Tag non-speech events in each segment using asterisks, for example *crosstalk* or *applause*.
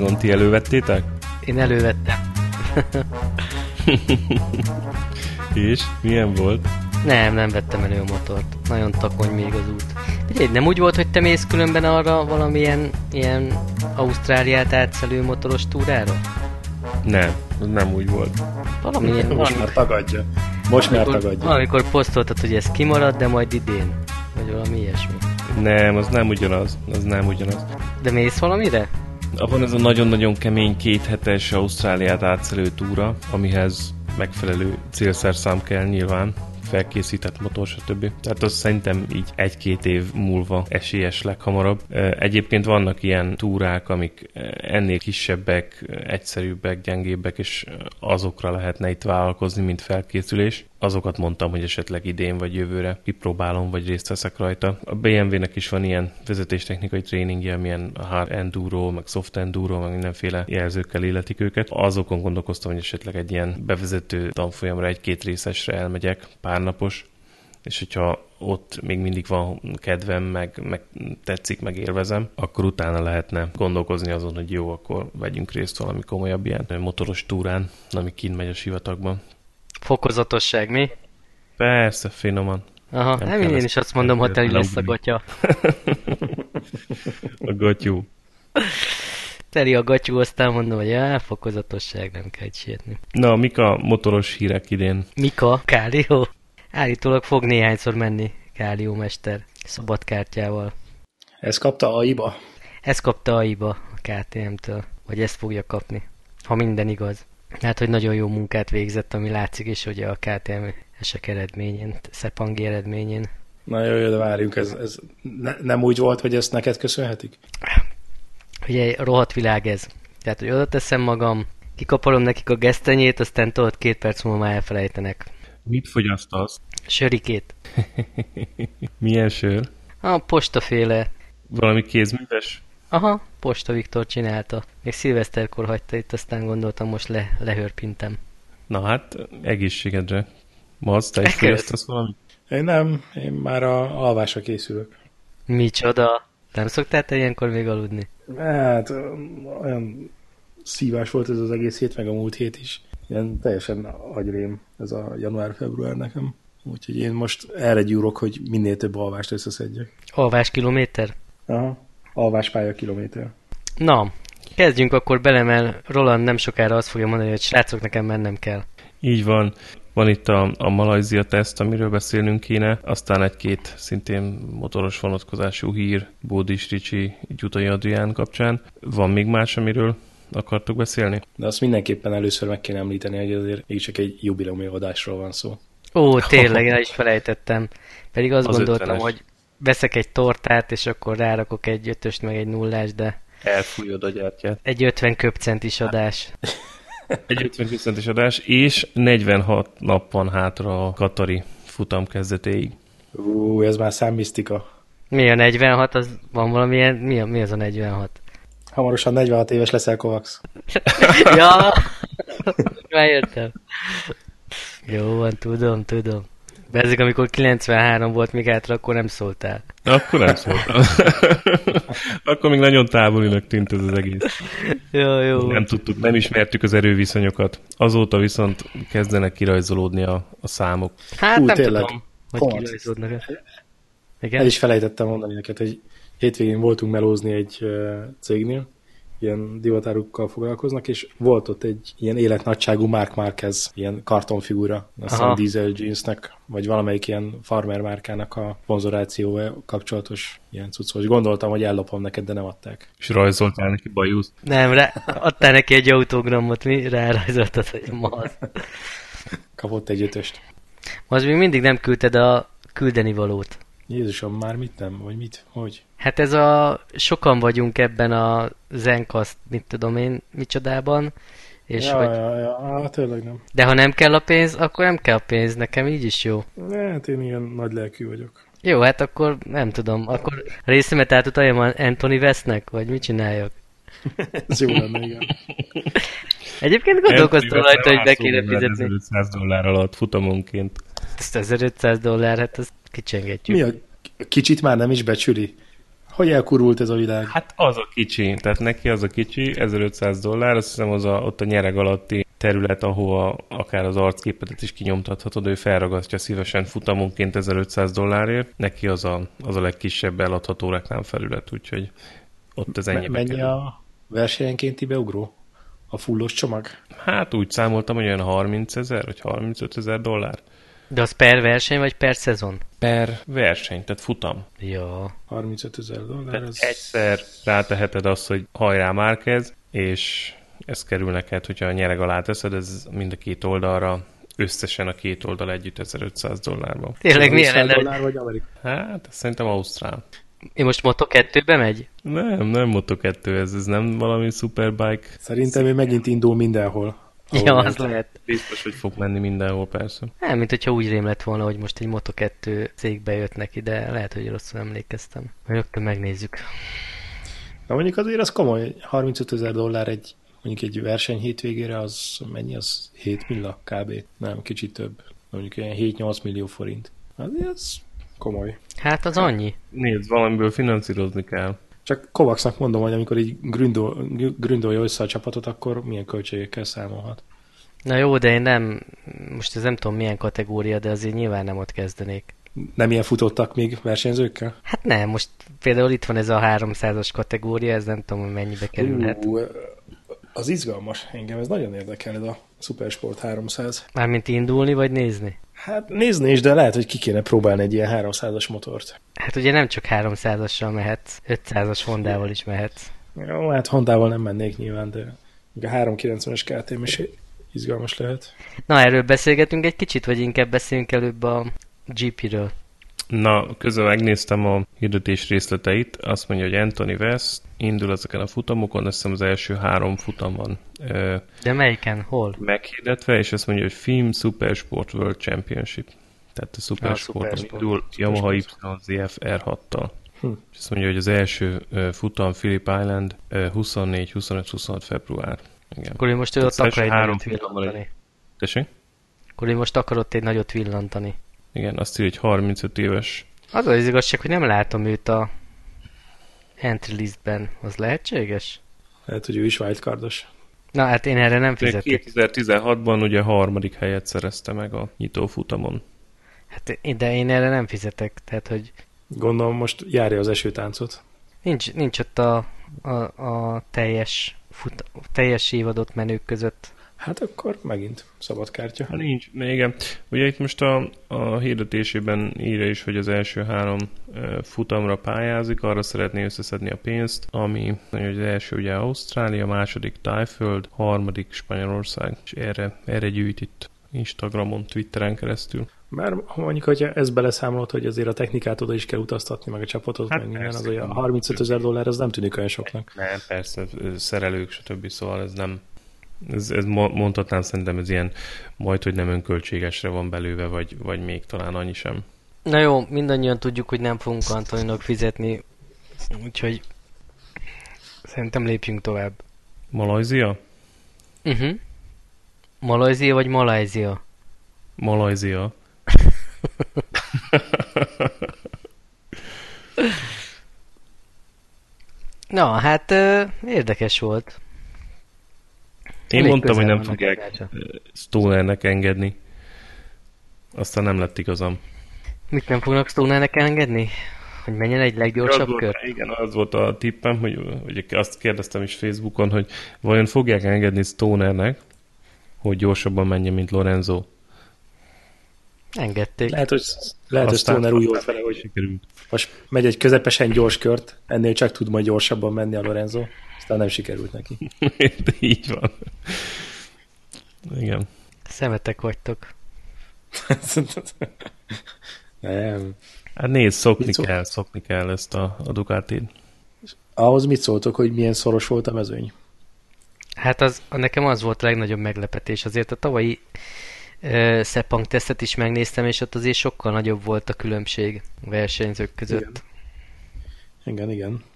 Magyarországon. Ti elővettétek? Én elővettem. *laughs* És milyen volt? Nem, nem vettem elő a motort. Nagyon takony még az út. Figyelj, nem úgy volt, hogy te mész különben arra valamilyen ilyen Ausztráliát átszelő motoros túrára? Nem, ez nem úgy volt. Valamilyen... Most már tagadja. Most már tagadja. Valamikor posztoltad, hogy ez kimarad, de majd idén. Vagy valami ilyesmi. Nem, az nem ugyanaz. Az nem ugyanaz. De mész valamire? Van ez a nagyon-nagyon kemény kéthetes Ausztráliát átszelő túra, amihez megfelelő célszerszám kell nyilván felkészített motor, stb. Tehát az szerintem így egy-két év múlva esélyes leghamarabb. Egyébként vannak ilyen túrák, amik ennél kisebbek, egyszerűbbek, gyengébbek, és azokra lehetne itt vállalkozni, mint felkészülés. Azokat mondtam, hogy esetleg idén vagy jövőre kipróbálom, vagy részt veszek rajta. A BMW-nek is van ilyen vezetéstechnikai tréningje, milyen hard enduro, meg soft enduro, meg mindenféle jelzőkkel életik őket. Azokon gondolkoztam, hogy esetleg egy ilyen bevezető tanfolyamra egy-két részesre elmegyek, párnapos, és hogyha ott még mindig van kedvem, meg, meg tetszik, meg élvezem, akkor utána lehetne gondolkozni azon, hogy jó, akkor vegyünk részt valami komolyabb ilyen motoros túrán, ami kint megy a sivatagban. Fokozatosság, mi? Persze, finoman. Aha, nem, nem én ezt, is azt mondom, hogy teli lesz a gatya. *laughs* a gatyú. Teli a gatyú, aztán mondom, hogy já, fokozatosság, nem kell sietni. Na, mik a motoros hírek idén? Mika? Kálió? Állítólag fog néhányszor menni Kálió mester szabadkártyával. Ez kapta AIBA? Ez kapta AIBA a KTM-től, vagy ezt fogja kapni, ha minden igaz. Hát, hogy nagyon jó munkát végzett, ami látszik is, hogy a KTM esek eredményén, Szepangi eredményén. Na jó, jó, de várjunk, ez, ez ne, nem úgy volt, hogy ezt neked köszönhetik? Ugye rohadt világ ez. Tehát, hogy oda teszem magam, kikapolom nekik a gesztenyét, aztán tudod, két perc múlva már elfelejtenek. Mit fogyasztasz? Sörikét. *laughs* Milyen sör? A postaféle. Valami kézműves? Aha, Posta Viktor csinálta. Még szilveszterkor hagyta itt, aztán gondoltam, most le, lehörpintem. Na hát, egészségedre. Masz, te is fogyasztasz valamit? Én nem, én már a alvásra készülök. Micsoda? Nem szoktál te ilyenkor még aludni? Hát, olyan szívás volt ez az egész hét, meg a múlt hét is. Ilyen teljesen agyrém ez a január-február nekem. Úgyhogy én most erre gyúrok, hogy minél több alvást összeszedjek. Alvás kilométer? Aha, alváspálya kilométer. Na, kezdjünk akkor bele, mert Roland nem sokára azt fogja mondani, hogy srácok, nekem mennem kell. Így van. Van itt a, a Malajzia teszt, amiről beszélnünk kéne, aztán egy-két szintén motoros vonatkozású hír Bódis Ricsi Gyutai Adrián kapcsán. Van még más, amiről akartok beszélni? De azt mindenképpen először meg kéne említeni, hogy azért így csak egy jubileumi adásról van szó. Ó, tényleg, el is felejtettem. Pedig azt az gondoltam, 50-es. hogy veszek egy tortát, és akkor rárakok egy ötöst, meg egy nullás, de... Elfújod a gyertyát. Egy 50 köpcentis adás. *laughs* egy 50 köpcentis adás, és 46 nap van hátra a Katari futam kezdetéig. Ú, ez már számmisztika. Mi a 46? Az van valamilyen... Mi, a, mi az a 46? Hamarosan 46 éves leszel, Kovacs. *laughs* ja, *laughs* már értem. Jó van, tudom, tudom. De ezek, amikor 93 volt még hátra, akkor nem szóltál. Akkor nem szóltam. *laughs* akkor még nagyon távolinak tűnt ez az egész. Jó, jó. Nem tudtuk, nem ismertük az erőviszonyokat. Azóta viszont kezdenek kirajzolódni a, a számok. Hát Hú, nem tényleg. tudom, hogy kirajzolódnak. Igen? El is felejtettem mondani neked, hogy hétvégén voltunk melózni egy cégnél, ilyen divatárukkal foglalkoznak, és volt ott egy ilyen életnagyságú Mark Marquez, ilyen kartonfigura, azt hiszem Diesel Jeansnek, vagy valamelyik ilyen farmer márkának a sponzorációval kapcsolatos ilyen cuccos. Gondoltam, hogy ellopom neked, de nem adták. És rajzoltál neki bajuszt? Nem, rá, adtál neki egy autogramot, mi? Rárajzoltad, hogy maz. Kapott egy ötöst. Az még mindig nem küldted a küldeni valót. Jézusom, már mit nem? Vagy mit? Hogy? Hát ez a... Sokan vagyunk ebben a Zencast, mit tudom én, micsodában. És ja, hogy... ja, ja, ja, tényleg nem. De ha nem kell a pénz, akkor nem kell a pénz, nekem így is jó. Hát én ilyen nagy lelkű vagyok. Jó, hát akkor nem tudom, akkor részemet átutaljam Anthony Westnek, vagy mit csináljak? *laughs* Ez jó lenne, igen. Egyébként gondolkoztam rajta, hogy be kéne fizetni. 1500 dollár alatt futamonként. Ezt 1500 dollár, hát azt kicsengetjük. Mi a kicsit már nem is becsüli? Hogy elkurult ez a világ? Hát az a kicsi, tehát neki az a kicsi, 1500 dollár, azt hiszem az a, ott a nyereg alatti terület, ahova akár az arcképetet is kinyomtathatod, ő felragasztja szívesen futamonként 1500 dollárért, neki az a, az a legkisebb eladható reklámfelület, úgyhogy ott ez ennyi. Mennyi a versenyenkénti beugró? A fullos csomag? Hát úgy számoltam, hogy olyan 30 ezer, vagy 35 ezer dollár. De az per verseny, vagy per szezon? Per verseny, tehát futam. Ja. 35 ezer dollár. Az... egyszer ráteheted azt, hogy hajrá Márkez, és ez kerül neked, hogyha a nyereg alá teszed, ez mind a két oldalra összesen a két oldal együtt 1500 dollárban. Tényleg milyen lenne? dollár vagy Amerika? Hát, szerintem Ausztrál. Én most Moto2-be megy? Nem, nem Moto2, ez, ez nem valami superbike. Szerintem ő megint indul mindenhol. Ja, az lehet. Biztos, hogy fog menni mindenhol, persze. Nem, mint hogyha úgy rém lett volna, hogy most egy Moto2 cégbe jött neki, de lehet, hogy rosszul emlékeztem. Rögtön megnézzük. Na mondjuk azért az komoly, 35 ezer dollár egy mondjuk egy verseny hétvégére, az mennyi az? 7 milla kb. Nem, kicsit több. Mondjuk olyan 7-8 millió forint. Azért az komoly. Hát az annyi. Nézd, valamiből finanszírozni kell. Csak Kovacsnak mondom, hogy amikor így gründol, gründolja össze a csapatot, akkor milyen költségekkel számolhat. Na jó, de én nem, most ez nem tudom milyen kategória, de azért nyilván nem ott kezdenék. Nem ilyen futottak még versenyzőkkel? Hát nem, most például itt van ez a 300-as kategória, ez nem tudom, hogy mennyibe kerülhet. Uh, az izgalmas engem, ez nagyon érdekel, ez a Supersport 300. Mármint indulni, vagy nézni? Hát nézni is, de lehet, hogy ki kéne próbálni egy ilyen 300-as motort. Hát ugye nem csak 300-assal mehetsz, 500-as Hondával is mehetsz. Jó, hát Hondával nem mennék nyilván, de a 390-es KTM is izgalmas lehet. Na, erről beszélgetünk egy kicsit, vagy inkább beszélünk előbb a GP-ről? Na, közben megnéztem a hirdetés részleteit, azt mondja, hogy Anthony West indul ezeken a futamokon, azt hiszem az első három futam van. De melyiken? Hol? Meghirdetve, és azt mondja, hogy Film Supersport World Championship. Tehát a Supersport, a Supersport. indul Yamaha YZF R6-tal. Hm. És azt mondja, hogy az első futam Phillip Island 24-25-26 február. Igen. Akkor én most ott akar egy nagyot villantani. Tessék? Akkor én most akarod egy nagyot villantani. Igen, azt írja, hogy 35 éves. Az az igazság, hogy nem látom őt a entry listben. Az lehetséges? Lehet, hogy ő is wildcardos. Na hát én erre nem fizetek. 2016-ban ugye harmadik helyet szerezte meg a nyitófutamon. Hát de én erre nem fizetek, tehát hogy... Gondolom most járja az esőtáncot. Nincs, nincs ott a, a, a teljes, fut, teljes évadott menők között Hát akkor megint szabad kártya. Hát nincs, igen. Ugye itt most a, a hirdetésében írja is, hogy az első három futamra pályázik, arra szeretné összeszedni a pénzt, ami hogy az első ugye Ausztrália, második Tájföld, harmadik Spanyolország, és erre, erre gyűjt itt Instagramon, Twitteren keresztül. Bár mondjuk, hogyha ez beleszámolod, hogy azért a technikát oda is kell utaztatni, meg a csapatot, hát meg minden, az olyan 35 ezer dollár, az nem tűnik olyan soknak. Nem, persze, szerelők, stb. Szóval ez nem, ez, ez mondhatnám szerintem ez ilyen majd, hogy nem önköltségesre van belőve, vagy, vagy még talán annyi sem. Na jó, mindannyian tudjuk, hogy nem fogunk Antoninak fizetni, úgyhogy szerintem lépjünk tovább. Malajzia? Uh-huh. Malajzia vagy Malajzia? Malajzia. *laughs* Na, hát érdekes volt. Én Elég mondtam, hogy nem fogják Stonernek engedni. Aztán nem lett igazam. Mit nem fognak Stonernek engedni? Hogy menjen egy leggyorsabb az kör? Volt, igen, az volt a tippem, hogy, hogy azt kérdeztem is Facebookon, hogy vajon fogják engedni Stonernek, hogy gyorsabban menjen, mint Lorenzo. Engedték. Lehet, hogy, lehet, hogy Stoner úgy volt vele, hogy sikerült. most megy egy közepesen gyors kört, ennél csak tud majd gyorsabban menni a Lorenzo. Aztán nem sikerült neki. *laughs* Így van. Igen. Szemetek vagytok. nem. Hát nézd, szokni mit kell, szokni kell ezt a, a Ducatin. Ahhoz mit szóltok, hogy milyen szoros volt a mezőny? Hát az, nekem az volt a legnagyobb meglepetés. Azért a tavalyi uh, Szepang tesztet is megnéztem, és ott azért sokkal nagyobb volt a különbség a versenyzők között. Igen, igen. igen.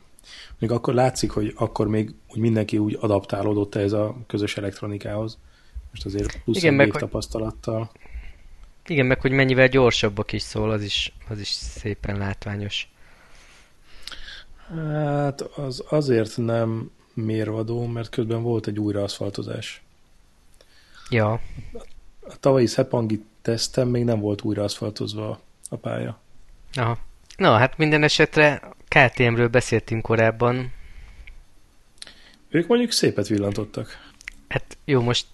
Még akkor látszik, hogy akkor még úgy mindenki úgy adaptálódott ez a közös elektronikához. Most azért plusz Igen, meg, tapasztalattal. Igen, meg hogy mennyivel gyorsabbak is szól, az is, az is szépen látványos. Hát az azért nem mérvadó, mert közben volt egy újraaszfaltozás. Ja. A tavalyi Szepangi tesztem még nem volt újraaszfaltozva a pálya. Aha. Na, hát minden esetre KTM-ről beszéltünk korábban. Ők mondjuk szépet villantottak. Hát jó, most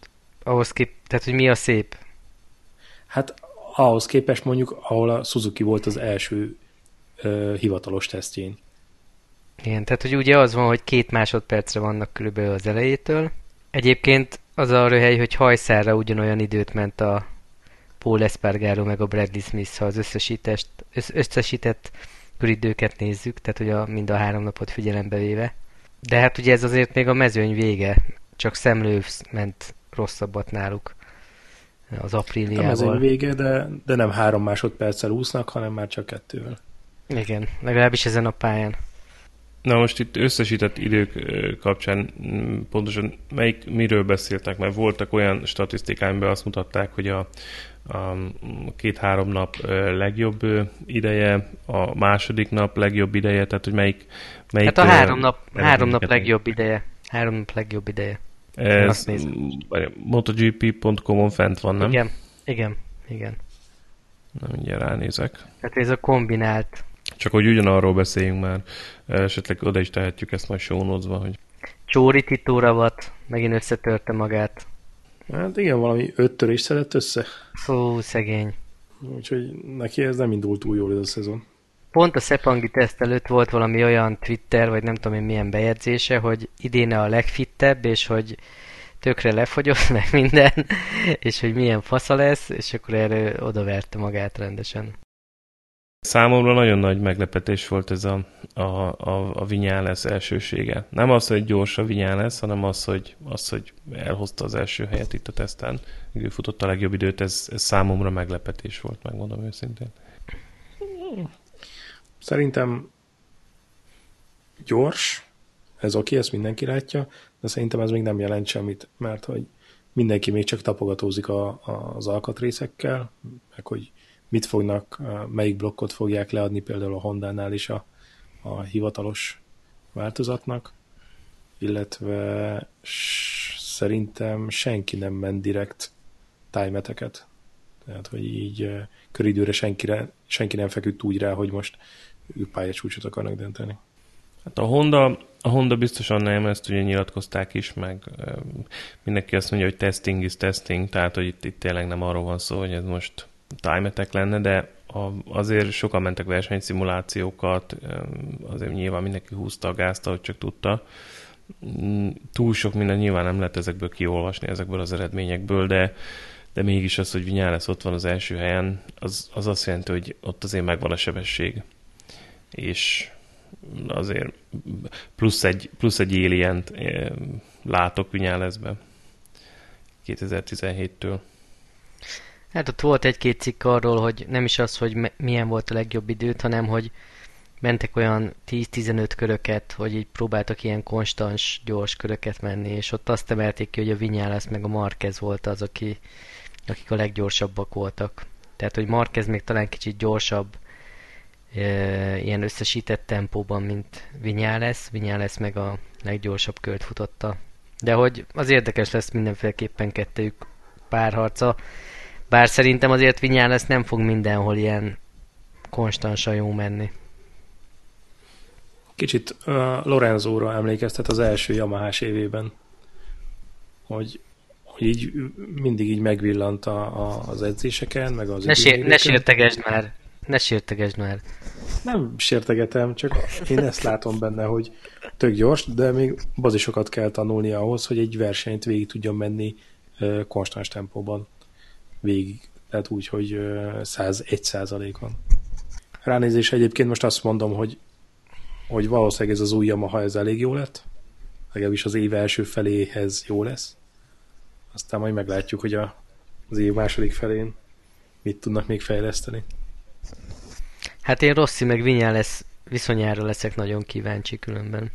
ahhoz kép... Tehát, hogy mi a szép? Hát ahhoz képest mondjuk, ahol a Suzuki volt az első ö, hivatalos tesztjén. Igen, tehát hogy ugye az van, hogy két másodpercre vannak körülbelül az elejétől. Egyébként az a röhely, hogy hajszárra ugyanolyan időt ment a Paul Espargaro meg a Bradley Smith, ha az összesítést, összesített köridőket nézzük, tehát hogy a, mind a három napot figyelembe véve. De hát ugye ez azért még a mezőny vége, csak szemlő ment rosszabbat náluk az apríliával. A mezőny vége, de, de nem három másodperccel úsznak, hanem már csak kettővel. Igen, legalábbis ezen a pályán. Na most itt összesített idők kapcsán pontosan melyik, miről beszéltek, mert voltak olyan statisztikák, amiben azt mutatták, hogy a, a két-három nap legjobb ideje, a második nap legjobb ideje, tehát hogy melyik... melyik hát a három nap, három nap legjobb ideje. Három nap legjobb ideje. Ez MotoGP.com-on fent van, nem? Igen, igen, igen. Na, mindjárt ránézek. Tehát ez a kombinált csak hogy ugyanarról beszéljünk már, esetleg oda is tehetjük ezt majd sónozva, hogy... Csóri Titóravat megint összetörte magát. Hát igen, valami öttör is szedett össze. Fú, szegény. Úgyhogy neki ez nem indult túl jól ez a szezon. Pont a Szepangi teszt előtt volt valami olyan Twitter, vagy nem tudom én milyen bejegyzése, hogy idéne a legfittebb, és hogy tökre lefogyott, *laughs* meg minden, és hogy milyen fasza lesz, és akkor erre odaverte magát rendesen. Számomra nagyon nagy meglepetés volt ez a, a, a, a Vinyales elsősége. Nem az, hogy gyors a Vinyales, hanem az, hogy, az, hogy elhozta az első helyet itt a teszten. Ő futott a legjobb időt, ez, ez számomra meglepetés volt, megmondom őszintén. Szerintem gyors, ez oké, ezt mindenki látja, de szerintem ez még nem jelent semmit, mert hogy mindenki még csak tapogatózik a, a, az alkatrészekkel, meg hogy mit fognak, melyik blokkot fogják leadni például a Honda-nál is a, a hivatalos változatnak, illetve szerintem senki nem ment direkt tájmeteket. Tehát, hogy így köridőre senkire, senki nem feküdt úgy rá, hogy most ők pályacsúcsot akarnak dönteni. Hát a Honda, a Honda biztosan nem, ezt ugye nyilatkozták is, meg mindenki azt mondja, hogy testing is testing, tehát hogy itt, itt tényleg nem arról van szó, hogy ez most time lenne, de a, azért sokan mentek versenyszimulációkat, azért nyilván mindenki húzta a gázt, ahogy csak tudta. Mm, túl sok minden nyilván nem lehet ezekből kiolvasni, ezekből az eredményekből, de, de mégis az, hogy Vinyales ott van az első helyen, az, az azt jelenti, hogy ott azért megvan a sebesség. És azért plusz egy, plusz egy alien látok Vinyalesbe 2017-től. Hát ott volt egy-két cikk arról, hogy nem is az, hogy milyen volt a legjobb időt, hanem hogy mentek olyan 10-15 köröket, hogy így próbáltak ilyen konstans, gyors köröket menni, és ott azt emelték ki, hogy a Vinyálász meg a Marquez volt az, aki, akik a leggyorsabbak voltak. Tehát, hogy Marquez még talán kicsit gyorsabb, e, ilyen összesített tempóban, mint Vinyálász. Vinyálász meg a leggyorsabb kört futotta. De hogy az érdekes lesz mindenféleképpen kettőjük párharca. Bár szerintem azért lesz nem fog mindenhol ilyen konstansan jó menni. Kicsit uh, Lorenzóra emlékeztet az első Yamahás évében, hogy, hogy így mindig így megvillant a, a, az edzéseken, meg az ne, sér, ne sértegesd már! Ne sértegesd már! Nem sértegetem, csak én ezt látom benne, hogy tök gyors, de még bazisokat kell tanulni ahhoz, hogy egy versenyt végig tudjon menni uh, konstans tempóban végig, tehát úgy, hogy 101 százalékon. Ránézés egyébként most azt mondom, hogy, hogy valószínűleg ez az új Yamaha ez elég jó lett, legalábbis az év első feléhez jó lesz. Aztán majd meglátjuk, hogy a, az év második felén mit tudnak még fejleszteni. Hát én Rossi meg Vinyá lesz, viszonyára leszek nagyon kíváncsi különben.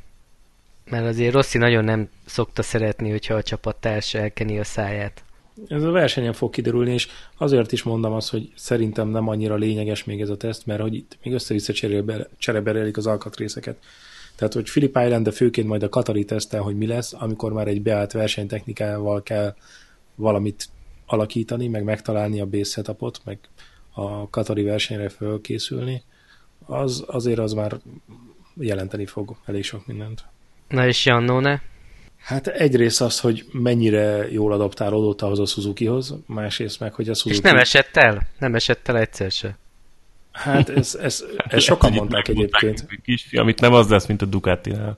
Mert azért Rossi nagyon nem szokta szeretni, hogyha a csapattárs elkeni a száját. Ez a versenyen fog kiderülni, és azért is mondom azt, hogy szerintem nem annyira lényeges még ez a teszt, mert hogy itt még össze-vissza csereberelik az alkatrészeket. Tehát, hogy Philip Island, de főként majd a Katari tesztel, hogy mi lesz, amikor már egy beállt versenytechnikával kell valamit alakítani, meg megtalálni a base setupot, meg a Katari versenyre fölkészülni, az azért az már jelenteni fog elég sok mindent. Na és Jannone? Hát egyrészt az, hogy mennyire jól adaptálódott ahhoz a Suzukihoz, másrészt meg, hogy a Suzuki... És nem esett el? Nem esett el egyszer se. Hát ez, ez, *laughs* ez sokan mondták egyébként. Kis, amit nem az lesz, mint a Ducati-nál.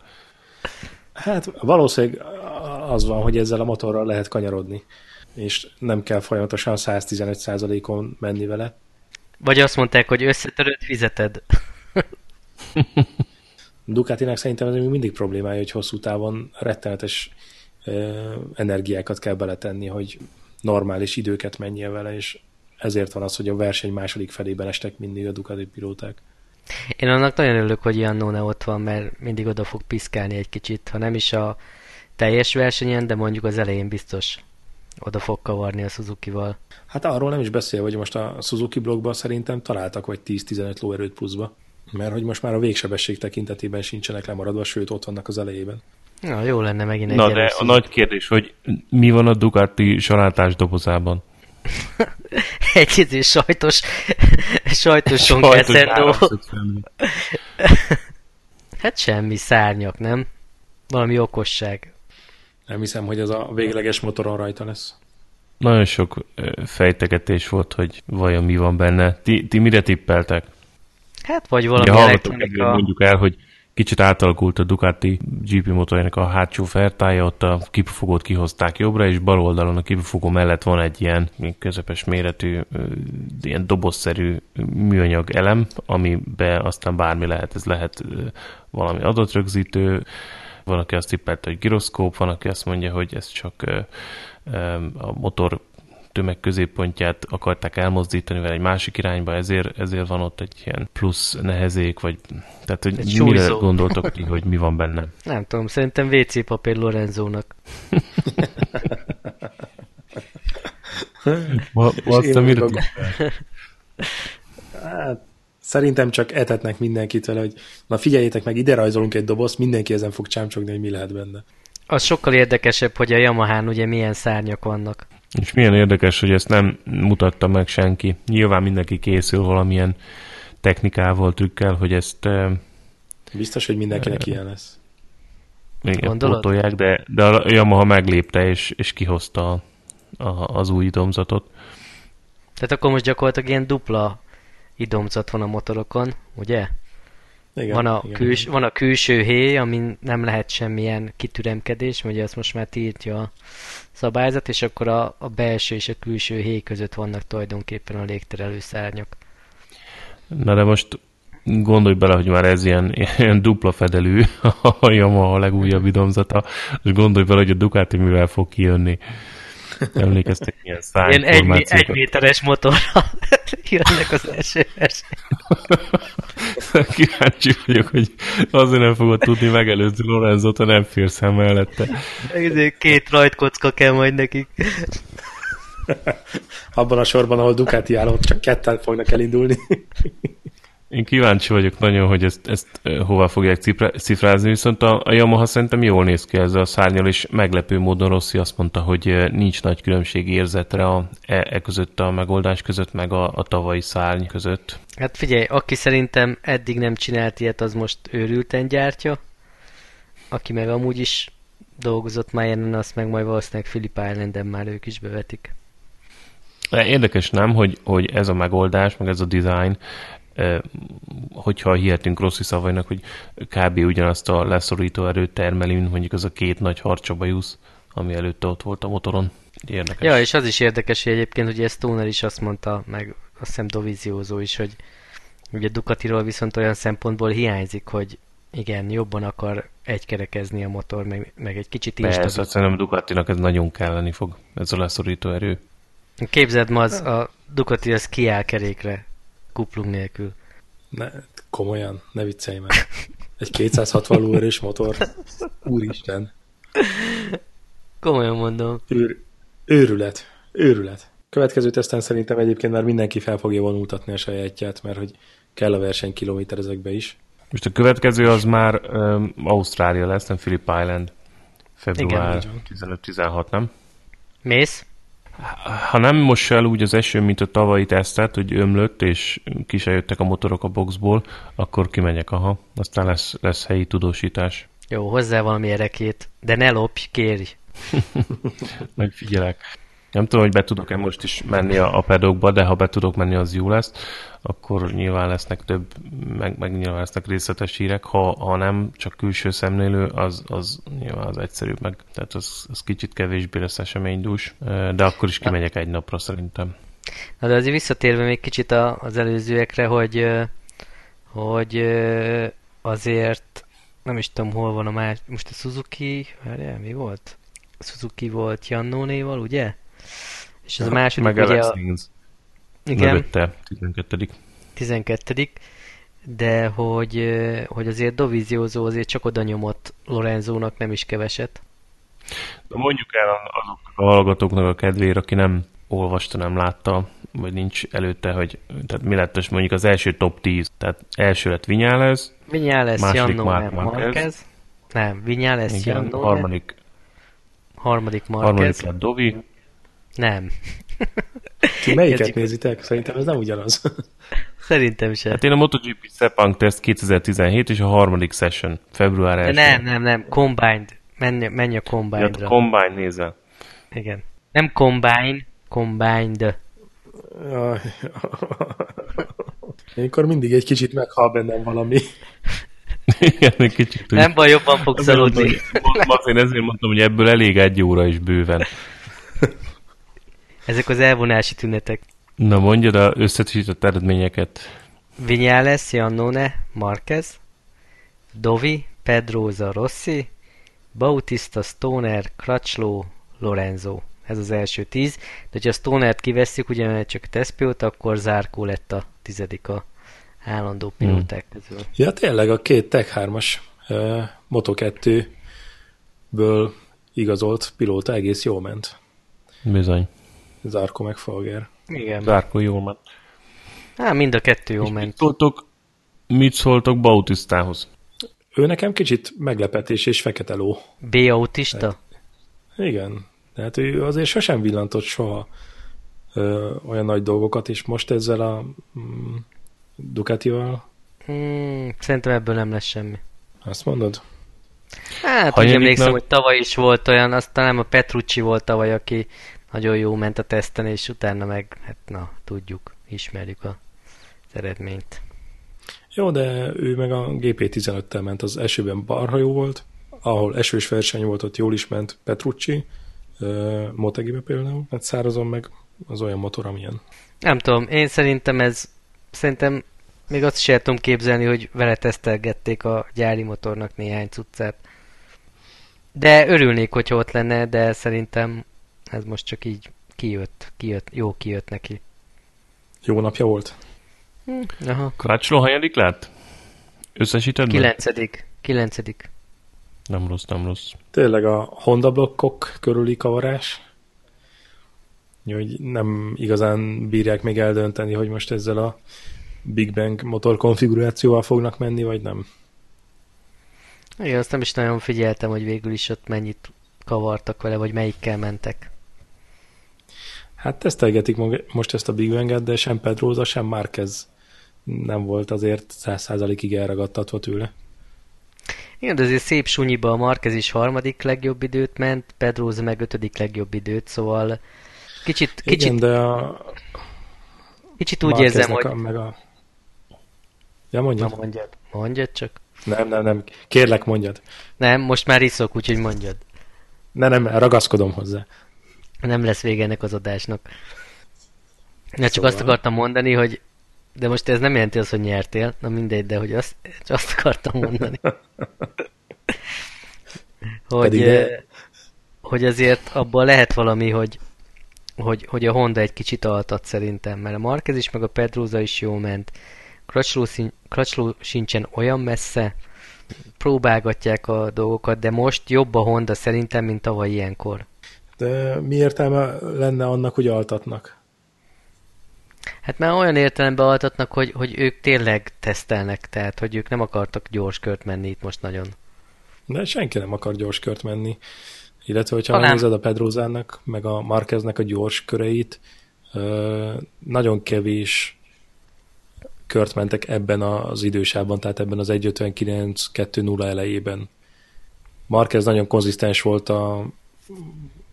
Hát valószínűleg az van, hogy ezzel a motorral lehet kanyarodni, és nem kell folyamatosan 115%-on menni vele. Vagy azt mondták, hogy összetörött fizeted. *laughs* Ducatinak szerintem ez még mindig problémája, hogy hosszú távon rettenetes energiákat kell beletenni, hogy normális időket menjél vele, és ezért van az, hogy a verseny második felében estek mindig a Ducati pilóták. Én annak nagyon örülök, hogy None ott van, mert mindig oda fog piszkálni egy kicsit, ha nem is a teljes versenyen, de mondjuk az elején biztos oda fog kavarni a Suzuki-val. Hát arról nem is beszél, hogy most a Suzuki blogban szerintem találtak vagy 10-15 lóerőt pluszba. Mert hogy most már a végsebesség tekintetében sincsenek lemaradva, sőt ott vannak az elejében. Na, jó lenne megint egy Na, de a nagy kérdés, hogy mi van a Ducati salátás dobozában? *laughs* egy izé sajtos, *laughs* sajtos sonkeszendó. *laughs* hát semmi szárnyak, nem? Valami okosság. Nem hiszem, hogy ez a végleges motoron rajta lesz. Nagyon sok fejtegetés volt, hogy vajon mi van benne. Ti, ti mire tippeltek? Hát vagy valami ja, elektronika... Mondjuk el, hogy kicsit átalakult a Ducati GP motorjának a hátsó fertája, ott a kipufogót kihozták jobbra, és bal oldalon a kipufogó mellett van egy ilyen közepes méretű, ilyen dobozszerű műanyag elem, amibe aztán bármi lehet, ez lehet valami adatrögzítő, van, aki azt tippelte, hogy gyroszkóp, van, aki azt mondja, hogy ez csak a motor tömeg középpontját akarták elmozdítani vele egy másik irányba, ezért, ezért van ott egy ilyen plusz nehezék, vagy tehát, hogy egy mire súlyzó. gondoltok ti, hogy mi van benne? *laughs* Nem tudom, szerintem WC papír Lorenzónak. *laughs* Azt mire hát, Szerintem csak etetnek mindenkit vele, hogy na figyeljétek meg, ide rajzolunk egy dobozt, mindenki ezen fog csámcsogni, hogy mi lehet benne. Az sokkal érdekesebb, hogy a Yamahán ugye milyen szárnyak vannak. És milyen érdekes, hogy ezt nem mutatta meg senki. Nyilván mindenki készül valamilyen technikával, trükkel, hogy ezt... Biztos, hogy mindenkinek ilyen lesz. Igen, pótolják, de, de a Yamaha meglépte, és, és kihozta a, a, az új idomzatot. Tehát akkor most gyakorlatilag ilyen dupla idomzat van a motorokon, ugye? Igen, van, a igen, küls, igen. van a külső héj, amin nem lehet semmilyen kitüremkedés, ugye azt most már tiltja a szabályzat, és akkor a, a belső és a külső héj között vannak tulajdonképpen a légterelő szárnyak. Na de most gondolj bele, hogy már ez ilyen, ilyen dupla fedelű a Yamaha a legújabb idomzata, és gondolj bele, hogy a Ducati mivel fog kijönni. Emlékeztek ilyen Ilyen egy, egy méteres motorral *laughs* jönnek az első verseny. Kíváncsi vagyok, hogy azért nem fogod tudni megelőzni Lorenzot, ha nem férsz el mellette. Két rajtkocka kell majd nekik. Abban a sorban, ahol Ducati áll, ott csak ketten fognak elindulni. Én kíváncsi vagyok nagyon, hogy ezt, ezt hova fogják cifrázni, viszont a, a Yamaha szerintem jól néz ki ezzel a szárnyal, és meglepő módon Rossi azt mondta, hogy nincs nagy különbség érzetre a, e, e között a megoldás között, meg a, a tavalyi szárny között. Hát figyelj, aki szerintem eddig nem csinált ilyet, az most őrülten gyártja, aki meg amúgy is dolgozott már jelen, azt meg majd valószínűleg Philip Islanden már ők is bevetik. Érdekes nem, hogy, hogy ez a megoldás, meg ez a design hogyha hihetünk Rossi szavainak, hogy kb. ugyanazt a leszorító erőt termeli, mint mondjuk az a két nagy harcsabajusz, ami előtte ott volt a motoron. Érdekes. Ja, és az is érdekes, hogy egyébként ugye Stoner is azt mondta, meg azt hiszem Doviziózó is, hogy ugye Ducatiról viszont olyan szempontból hiányzik, hogy igen, jobban akar egykerekezni a motor, meg, meg egy kicsit is. Persze, szerintem Ducatinak ez nagyon kelleni fog, ez a leszorító erő. Képzeld ma, az, a Ducati az kiáll kerékre kuplung nélkül. Ne, komolyan, ne viccelj meg. Egy 260 lóerős motor. Úristen. Komolyan mondom. Őr, őrület. Őrület. Következő teszten szerintem egyébként már mindenki fel fogja vonultatni a sajátját, mert hogy kell a verseny kilométer ezekbe is. Most a következő az már um, Ausztrália lesz, nem Phillip Island. Február 15-16, nem? Mész? Ha nem most el úgy az eső, mint a tavalyi tesztet, hogy ömlött, és ki se jöttek a motorok a boxból, akkor kimegyek, aha. Aztán lesz, lesz helyi tudósítás. Jó, hozzá valami erekét, de ne lopj, kérj. *laughs* Megfigyelek. Nem tudom, hogy be tudok-e most is menni a, a pedokba, de ha be tudok menni, az jó lesz. Akkor nyilván lesznek több, meg, meg nyilván lesznek részletes hírek. Ha, ha nem, csak külső szemlélő, az, az nyilván az egyszerűbb meg. Tehát az, az kicsit kevésbé lesz eseménydús, de akkor is kimegyek egy napra szerintem. Na de azért visszatérve még kicsit az előzőekre, hogy, hogy azért nem is tudom, hol van a más, most a Suzuki, várjál, mi volt? Suzuki volt Jannónéval, ugye? És ez a második Meg ugye a... Igen. Mögötte, 12. 12. De hogy, hogy azért Dovizioso azért csak oda nyomott Lorenzónak nem is keveset. De mondjuk el azok a hallgatóknak a kedvére, aki nem olvasta, nem látta, vagy nincs előtte, hogy tehát mi lett mondjuk az első top 10. Tehát első lett Vinyales, Vinyales, Jannó, Mark Marquez. Nem, Vinyales, Jannó, harmadik, harmadik Marquez. Harmadik lett Dovi, nem. Ti melyiket Kezdjük. nézitek? Szerintem ez nem ugyanaz. *laughs* Szerintem sem. Hát én a MotoGP Sepang Test 2017 és a harmadik session, február 1 Nem, nem, nem, Combined. Menj, menj a Combined-ra. Ja, Combine nézel. Igen. Nem Combine, Combined. *laughs* Ilyenkor mindig egy kicsit meghal bennem valami. *laughs* Igen, egy kicsit. Nem baj, jobban fogsz aludni. Én ezért mondtam, hogy ebből elég egy óra is bőven. Ezek az elvonási tünetek. Na mondjad a összesített eredményeket. Vinyales, Jannone, Marquez, Dovi, Pedroza, Rossi, Bautista, Stoner, Crutchlow, Lorenzo. Ez az első tíz. De ha a Stonert kivesszük, ugye csak a tesztpilóta, akkor Zárkó lett a tizedik a állandó pilóták hmm. közül. Ja, tényleg a két Tech 3-as uh, Moto2-ből igazolt pilóta egész jól ment. Bizony. Zárko meg Falger. Igen. Zárko jól ment. Há, mind a kettő jól ment. Mit szóltok, mit szóltok Bautisztához? Ő nekem kicsit meglepetés és fekete ló. B autista? Hát, igen. Tehát ő azért sosem villantott soha ö, olyan nagy dolgokat, és most ezzel a mm, Ducatival... Hmm, szerintem ebből nem lesz semmi. Azt mondod? Hát, úgy emlékszem, hogy tavaly is volt olyan, aztán nem a Petrucci volt tavaly, aki nagyon jó ment a teszten, és utána meg, hát na, tudjuk, ismerjük a, eredményt. Jó, de ő meg a GP15-tel ment, az esőben barha jó volt, ahol esős verseny volt, ott jól is ment Petrucci, Motegibe például, hát szárazon meg az olyan motor, amilyen. Nem tudom, én szerintem ez, szerintem még azt sem tudom képzelni, hogy vele tesztelgették a gyári motornak néhány cuccát. De örülnék, hogyha ott lenne, de szerintem ez most csak így kijött, kijött, jó kijött neki. Jó napja volt? Hm, aha. Krácsló hanyadik lett? Összesíted Kilencedik. Kilencedik. Nem rossz, nem rossz. Tényleg a Honda blokkok körüli kavarás, hogy nem igazán bírják még eldönteni, hogy most ezzel a Big Bang motor konfigurációval fognak menni, vagy nem. Igen, azt nem is nagyon figyeltem, hogy végül is ott mennyit kavartak vele, vagy melyikkel mentek. Hát tesztelgetik most ezt a Big Bang-et, de sem Pedroza, sem Márquez nem volt azért száz százalékig elragadtatva tőle. Igen, de azért szép sunyiba a Marquez is harmadik legjobb időt ment, Pedroza meg ötödik legjobb időt, szóval kicsit... kicsit Igen, de a... Kicsit úgy érzem, hogy... A, meg a... Ja, mondjad. Na, mondjad. Mondjad csak. Nem, nem, nem. Kérlek, mondjad. Nem, most már iszok, úgyhogy mondjad. Ne, nem, ragaszkodom hozzá. Nem lesz vége ennek az adásnak. Na, csak szóval... azt akartam mondani, hogy de most ez nem jelenti azt, hogy nyertél, na mindegy, de hogy azt, csak azt akartam mondani. *laughs* hogy, de... hogy azért abban lehet valami, hogy, hogy, hogy a Honda egy kicsit altat szerintem, mert a Marquez is, meg a Pedroza is jó ment. Crutchlow sincsen olyan messze, próbálgatják a dolgokat, de most jobb a Honda szerintem, mint tavaly ilyenkor. De mi értelme lenne annak, hogy altatnak? Hát már olyan értelemben altatnak, hogy, hogy ők tényleg tesztelnek, tehát hogy ők nem akartak gyors kört menni itt most nagyon. De senki nem akar gyors kört menni. Illetve, hogyha ha megnézed a Pedrozának, meg a Marqueznek a gyors köreit, nagyon kevés kört mentek ebben az idősában, tehát ebben az 1.59-2.0 elejében. Marquez nagyon konzisztens volt a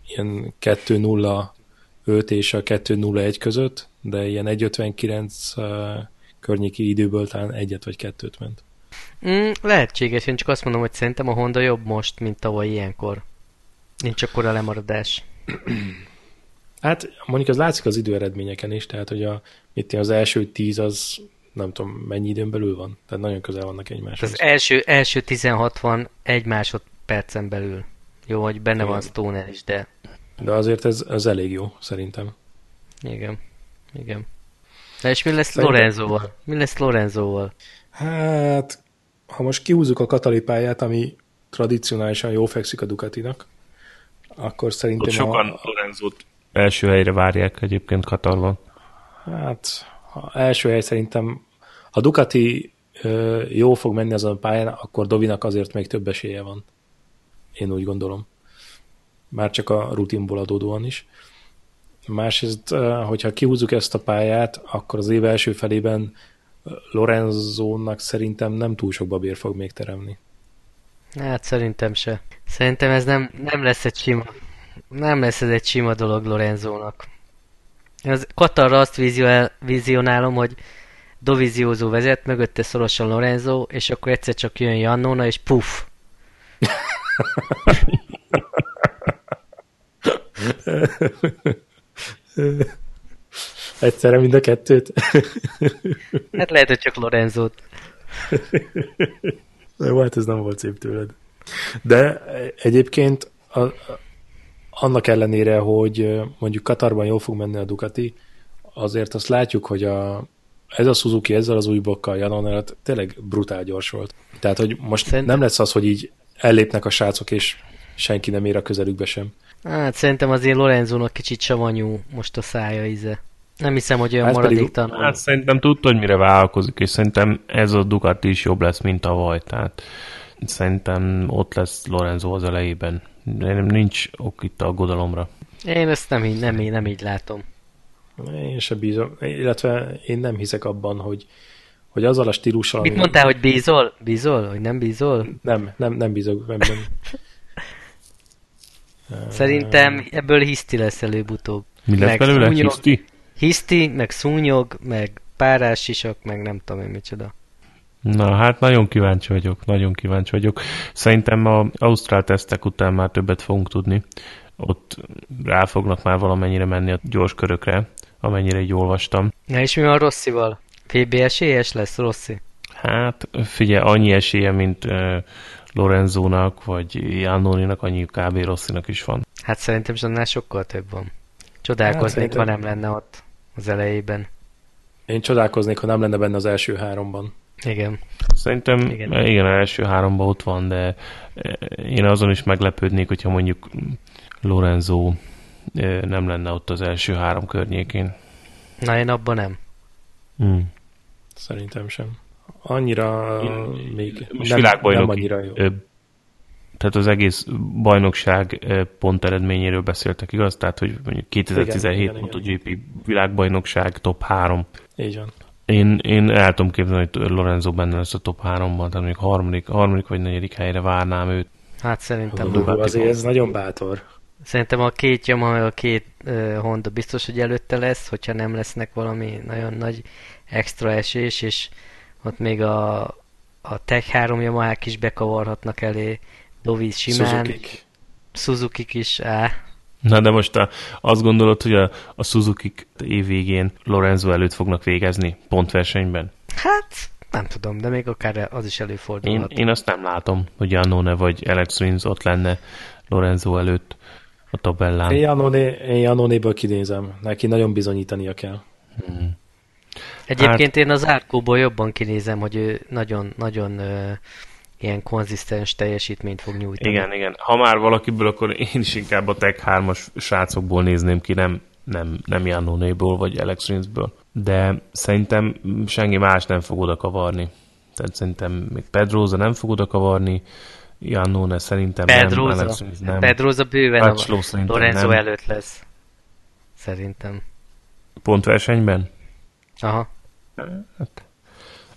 ilyen 2.05 és a 2.01 között, de ilyen 1.59 környéki időből talán egyet vagy kettőt ment. Mm, lehetséges, én csak azt mondom, hogy szerintem a Honda jobb most, mint tavaly ilyenkor. Nincs akkor a lemaradás. *clears throat* Hát mondjuk az látszik az időeredményeken is, tehát hogy a, itt az első tíz az nem tudom mennyi időn belül van, tehát nagyon közel vannak egymáshoz. Az első, első 16 van egy másodpercen belül. Jó, hogy benne Igen. van Stoner is, de... De azért ez, ez elég jó, szerintem. Igen, igen. De és mi lesz Szerintem... Lorenzoval? Mi lesz Lorenzoval? Hát, ha most kihúzzuk a katalipáját, ami tradicionálisan jó fekszik a Ducatinak, akkor szerintem... Ott sokan a... Lorenzót első helyre várják egyébként Katarban. Hát, a első hely szerintem, ha Ducati ö, jó fog menni azon a pályán, akkor Dovinak azért még több esélye van. Én úgy gondolom. Már csak a rutinból adódóan is. Másrészt, hogyha kihúzzuk ezt a pályát, akkor az év első felében Lorenzónak szerintem nem túl sok babér fog még teremni. Hát szerintem se. Szerintem ez nem, nem lesz egy sima, nem lesz ez egy sima dolog Lorenzónak. Az Katarra azt vizionál, vizionálom, hogy Doviziózó vezet, mögötte szorosan Lorenzo, és akkor egyszer csak jön Jannona, és puff! *laughs* Egyszerre mind a kettőt? hát lehet, hogy csak Lorenzót. *laughs* Jó, hát ez nem volt szép tőled. De egyébként a, a, annak ellenére, hogy mondjuk Katarban jól fog menni a Ducati, azért azt látjuk, hogy a, ez a Suzuki ezzel az új blokkal Janon előtt tényleg brutál gyors volt. Tehát, hogy most Szerintem... nem lesz az, hogy így ellépnek a srácok, és senki nem ér a közelükbe sem. Hát szerintem azért Lorenzónak kicsit savanyú most a szája íze. Nem hiszem, hogy olyan hát maradéktalan. Hát szerintem tudta, hogy mire vállalkozik, és szerintem ez a Ducati is jobb lesz, mint tavaly. Tehát szerintem ott lesz Lorenzo az elejében. Nincs ok itt a godalomra. Én ezt nem, nem, nem így látom. Én sem bízom, illetve én nem hiszek abban, hogy, hogy azzal a stílussal... Mit mondtál, hogy bízol? Bízol? Hogy nem bízol? Nem, nem, nem bízok ebben. *laughs* Szerintem ebből hiszti lesz előbb-utóbb. Mi lesz meg belőle? Szúnyog, hiszti? Hiszti, meg szúnyog, meg párás sisak, meg nem tudom én micsoda. Na, hát nagyon kíváncsi vagyok, nagyon kíváncsi vagyok. Szerintem a Ausztrál tesztek után már többet fogunk tudni. Ott rá fognak már valamennyire menni a gyors körökre, amennyire így olvastam. Na és mi van Rosszival? VB esélyes lesz Rossi? Hát figyelj, annyi esélye, mint uh, Lorenzónak, vagy Jannoninak, annyi kb. Rosszinak is van. Hát szerintem is annál sokkal több van. Csodálkoznék, hát, ha nem lenne ott az elejében. Én csodálkoznék, ha nem lenne benne az első háromban. Igen. Szerintem igen, igen az első háromban ott van, de én azon is meglepődnék, hogyha mondjuk Lorenzo nem lenne ott az első három környékén. Na, én abban nem. Hmm. Szerintem sem. Annyira én, még most nem, nem annyira jó. tehát az egész bajnokság pont eredményéről beszéltek, igaz? Tehát, hogy mondjuk 2017 igen, igen, MotoGP igen. világbajnokság top 3. Így van. Én, én el tudom képzelni, hogy Lorenzo benne lesz a top 3-ban, tehát mondjuk harmadik, harmadik vagy negyedik helyre várnám őt. Hát szerintem. Hú, azért ez nagyon bátor. Szerintem a két Yamaha, a két uh, Honda biztos, hogy előtte lesz, hogyha nem lesznek valami nagyon nagy extra esés, és ott még a, a Tech 3 yamaha is bekavarhatnak elé, Dovi simán. Suzuki-k. suzuki is, á. Na de most a, azt gondolod, hogy a, a suzuki év végén Lorenzo előtt fognak végezni pontversenyben? Hát, nem tudom, de még akár az is előfordulhat. Én, én azt nem látom, hogy Annone vagy Alex Rins ott lenne Lorenzo előtt a tabellán. Én Janone, kinézem. Neki nagyon bizonyítania kell. Hmm. Egyébként hát... én az Árkóból jobban kinézem, hogy ő nagyon, nagyon uh, ilyen konzisztens teljesítményt fog nyújtani. Igen, igen. Ha már valakiből, akkor én is inkább a Tech 3-as srácokból nézném ki, nem, nem, nem Jannónéból vagy Alex Rinsből. De szerintem senki más nem fog oda kavarni. Tehát szerintem még Pedroza nem fog oda kavarni, Jannone szerintem Pedroza. nem, Alex nem. Pedroza bőven a Lorenzo nem. előtt lesz. Szerintem. Pontversenyben? Aha. Hát,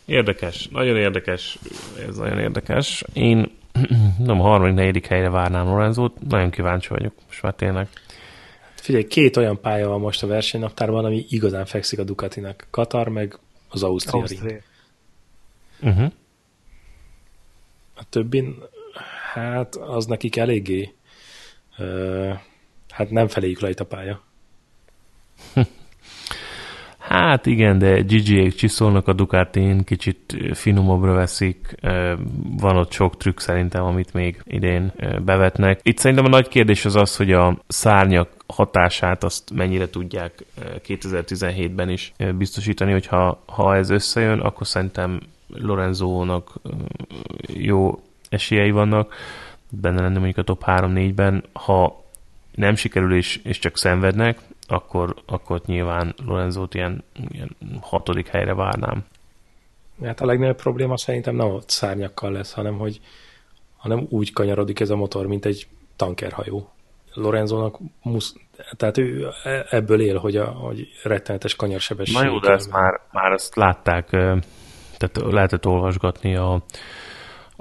érdekes, nagyon érdekes, ez nagyon érdekes. Én *clears throat* nem a harmadik, negyedik helyre várnám Lorenzót, nagyon kíváncsi vagyok, most már tényleg. Figyelj, két olyan pálya van most a versenynaptárban, ami igazán fekszik a Ducatinak. Katar, meg az Ausztria. Ausztria. Uh-huh. A többin, hát az nekik eléggé, uh, hát nem feléjük rajt a pálya. *laughs* Hát igen, de Gigi-ék csiszolnak a Ducatin, kicsit finomabbra veszik, van ott sok trükk szerintem, amit még idén bevetnek. Itt szerintem a nagy kérdés az az, hogy a szárnyak hatását azt mennyire tudják 2017-ben is biztosítani, hogyha ha ez összejön, akkor szerintem Lorenzónak jó esélyei vannak benne lenni mondjuk a top 3-4-ben. Ha nem sikerül és, és csak szenvednek, akkor, akkor nyilván Lorenzót ilyen, ilyen hatodik helyre várnám. Hát a legnagyobb probléma szerintem nem a szárnyakkal lesz, hanem hogy hanem úgy kanyarodik ez a motor, mint egy tankerhajó. Lorenzónak musz, tehát ő ebből él, hogy, a, hogy rettenetes kanyarsebesség. Na jó, de ezt már, már azt látták, tehát lehetett olvasgatni a,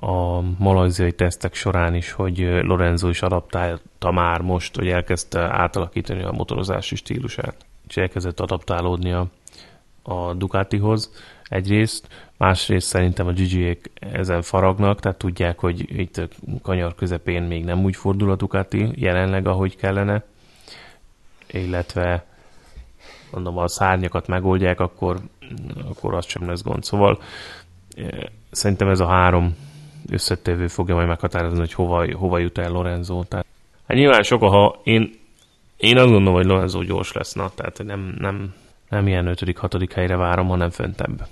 a malajziai tesztek során is, hogy Lorenzo is adaptálta már most, hogy elkezdte átalakítani a motorozási stílusát, és elkezdett adaptálódni a, a Ducatihoz egyrészt, másrészt szerintem a Gigi-ék ezen faragnak, tehát tudják, hogy itt a kanyar közepén még nem úgy fordul a Ducati jelenleg, ahogy kellene, illetve mondom, a szárnyakat megoldják, akkor, akkor az sem lesz gond. Szóval szerintem ez a három összetevő fogja majd meghatározni, hogy hova, hova jut el Lorenzo. Tehát, hát nyilván sok, ha én, én azt gondolom, hogy Lorenzo gyors lesz, na, tehát nem, nem, nem ilyen 5 hatodik helyre várom, hanem föntebb.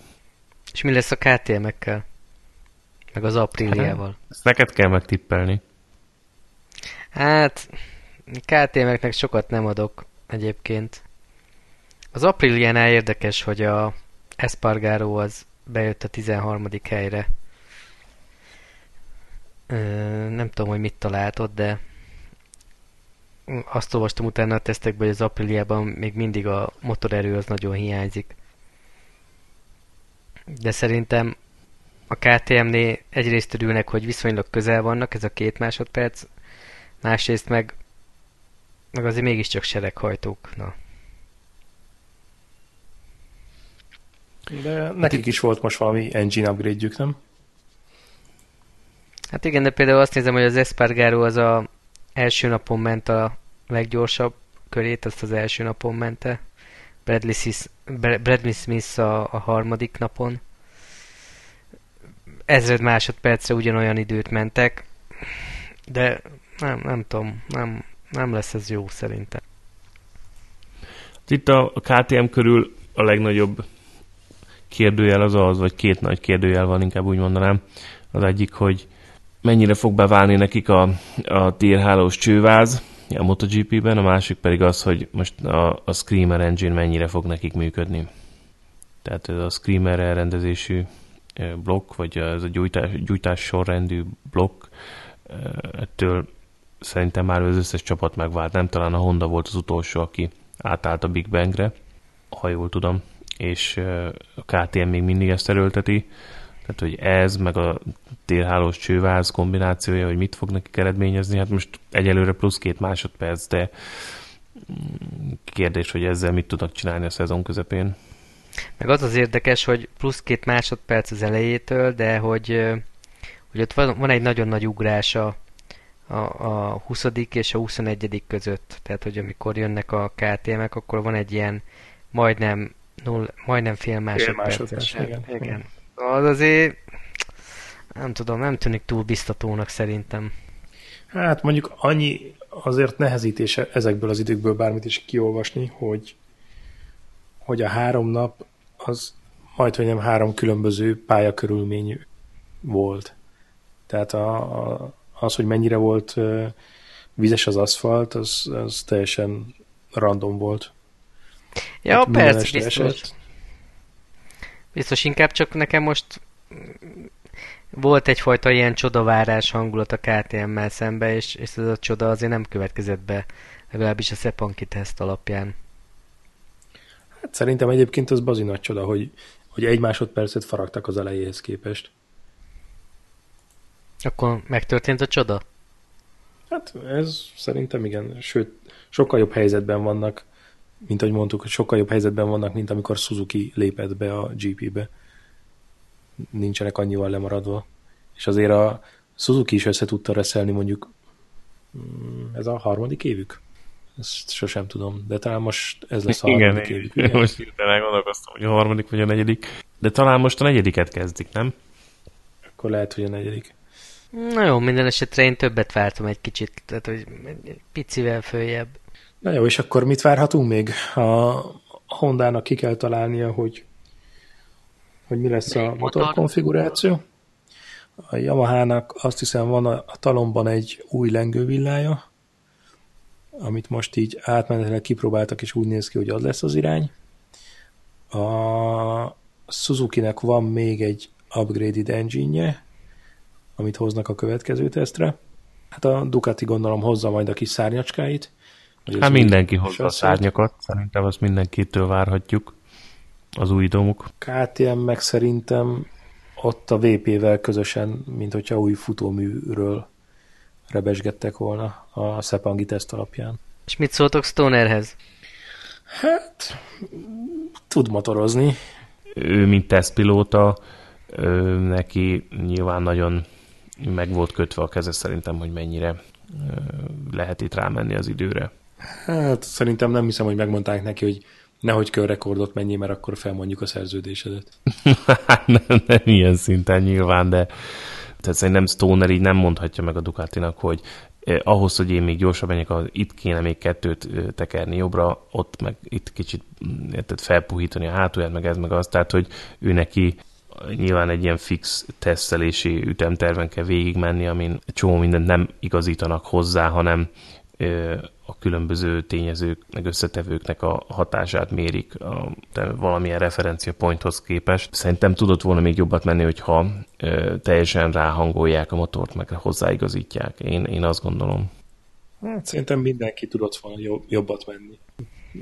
És mi lesz a KTM-ekkel? Meg az apríliával? Hát, ezt neked kell megtippelni. Hát, KTM-eknek sokat nem adok egyébként. Az apríliánál érdekes, hogy a Espargaro az bejött a 13. helyre nem tudom, hogy mit talált ott, de azt olvastam utána a tesztekben, hogy az Apriliában még mindig a motorerő az nagyon hiányzik. De szerintem a KTM-nél egyrészt örülnek, hogy viszonylag közel vannak, ez a két másodperc, másrészt meg, meg azért mégiscsak sereghajtók. Na. De nekik is volt most valami engine upgrade nem? Hát igen, de például azt nézem, hogy az Espargaro az a első napon ment a leggyorsabb körét, azt az első napon mente. Bradley, Sis, Bradley Smith a, a harmadik napon. Ezred másodpercre ugyanolyan időt mentek, de nem, nem tudom, nem, nem lesz ez jó szerintem. Itt a KTM körül a legnagyobb kérdőjel az az, vagy két nagy kérdőjel van, inkább úgy mondanám. Az egyik, hogy mennyire fog beválni nekik a, a tírhálós csőváz a MotoGP-ben, a másik pedig az, hogy most a, a Screamer engine mennyire fog nekik működni. Tehát ez a Screamer elrendezésű blokk, vagy ez a gyújtás, gyújtás sorrendű blokk, ettől szerintem már az összes csapat megvált. Nem talán a Honda volt az utolsó, aki átállt a Big Bangre, ha jól tudom, és a KTM még mindig ezt erőlteti. Tehát, hogy ez, meg a térhálós csőváz kombinációja, hogy mit fog nekik eredményezni, hát most egyelőre plusz két másodperc, de mm, kérdés, hogy ezzel mit tudnak csinálni a szezon közepén. Meg az az érdekes, hogy plusz két másodperc az elejétől, de hogy, hogy ott van, van egy nagyon nagy ugrás a, a, a 20. és a 21. között. Tehát, hogy amikor jönnek a KTM-ek, akkor van egy ilyen majdnem, null, majdnem fél másodperc. Fél másodperc igen. igen az azért nem tudom, nem tűnik túl biztatónak szerintem. Hát mondjuk annyi azért nehezítése ezekből az időkből bármit is kiolvasni, hogy, hogy a három nap az majd, hogy nem három különböző pályakörülmény volt. Tehát a, a, az, hogy mennyire volt vizes az aszfalt, az, az teljesen random volt. Ja, hát persze, biztos. Eset. Biztos inkább csak nekem most volt egyfajta ilyen csodavárás hangulat a KTM-mel szembe, és, és ez a csoda azért nem következett be, legalábbis a Szepanki teszt alapján. Hát szerintem egyébként az bazi nagy csoda, hogy, hogy egy másodpercet faragtak az elejéhez képest. Akkor megtörtént a csoda? Hát ez szerintem igen, sőt, sokkal jobb helyzetben vannak, mint ahogy mondtuk, hogy sokkal jobb helyzetben vannak, mint amikor Suzuki lépett be a GP-be. Nincsenek annyival lemaradva. És azért a Suzuki is össze tudta reszelni mondjuk mm, ez a harmadik évük? Ezt sosem tudom, de talán most ez lesz a harmadik igen, évük. Igen, most hirtelen gondolkoztam, hogy a harmadik vagy a negyedik. De talán most a negyediket kezdik, nem? Akkor lehet, hogy a negyedik. Na jó, minden esetre én többet vártam egy kicsit, tehát hogy egy picivel följebb. Na jó, és akkor mit várhatunk még? A Hondának ki kell találnia, hogy, hogy mi lesz a motor konfiguráció. A Yamaha-nak azt hiszem van a, a talomban egy új lengővillája, amit most így átmenetileg kipróbáltak, és úgy néz ki, hogy az lesz az irány. A Suzuki-nek van még egy upgraded engine amit hoznak a következő tesztre. Hát a Ducati gondolom hozza majd a kis szárnyacskáit. Hát mindenki hozza a szárnyakat, szerintem azt mindenkitől várhatjuk az új domuk. KTM meg szerintem ott a VP-vel közösen, mint hogyha új futóműről rebesgettek volna a Szepangi teszt alapján. És mit szóltok Stonerhez? Hát, tud motorozni. Ő, mint tesztpilóta, neki nyilván nagyon meg volt kötve a keze szerintem, hogy mennyire lehet itt rámenni az időre. Hát szerintem nem hiszem, hogy megmondták neki, hogy nehogy rekordot mennyi, mert akkor felmondjuk a szerződésedet. *laughs* Hát nem, nem ilyen szinten nyilván, de tehát szerintem Stoner így nem mondhatja meg a Ducatinak, hogy eh, ahhoz, hogy én még gyorsabb menjek, itt kéne még kettőt tekerni jobbra, ott meg itt kicsit mm, érted, felpuhítani a hátulját, meg ez, meg az, tehát, hogy ő neki nyilván egy ilyen fix tesztelési ütemterven kell végigmenni, amin csomó mindent nem igazítanak hozzá, hanem a különböző tényezők, meg összetevőknek a hatását mérik a, valamilyen referencia pointhoz képest. Szerintem tudott volna még jobbat menni, hogyha ö, teljesen ráhangolják a motort, meg hozzáigazítják. Én, én azt gondolom. Hát szerintem mindenki tudott volna jobbat menni.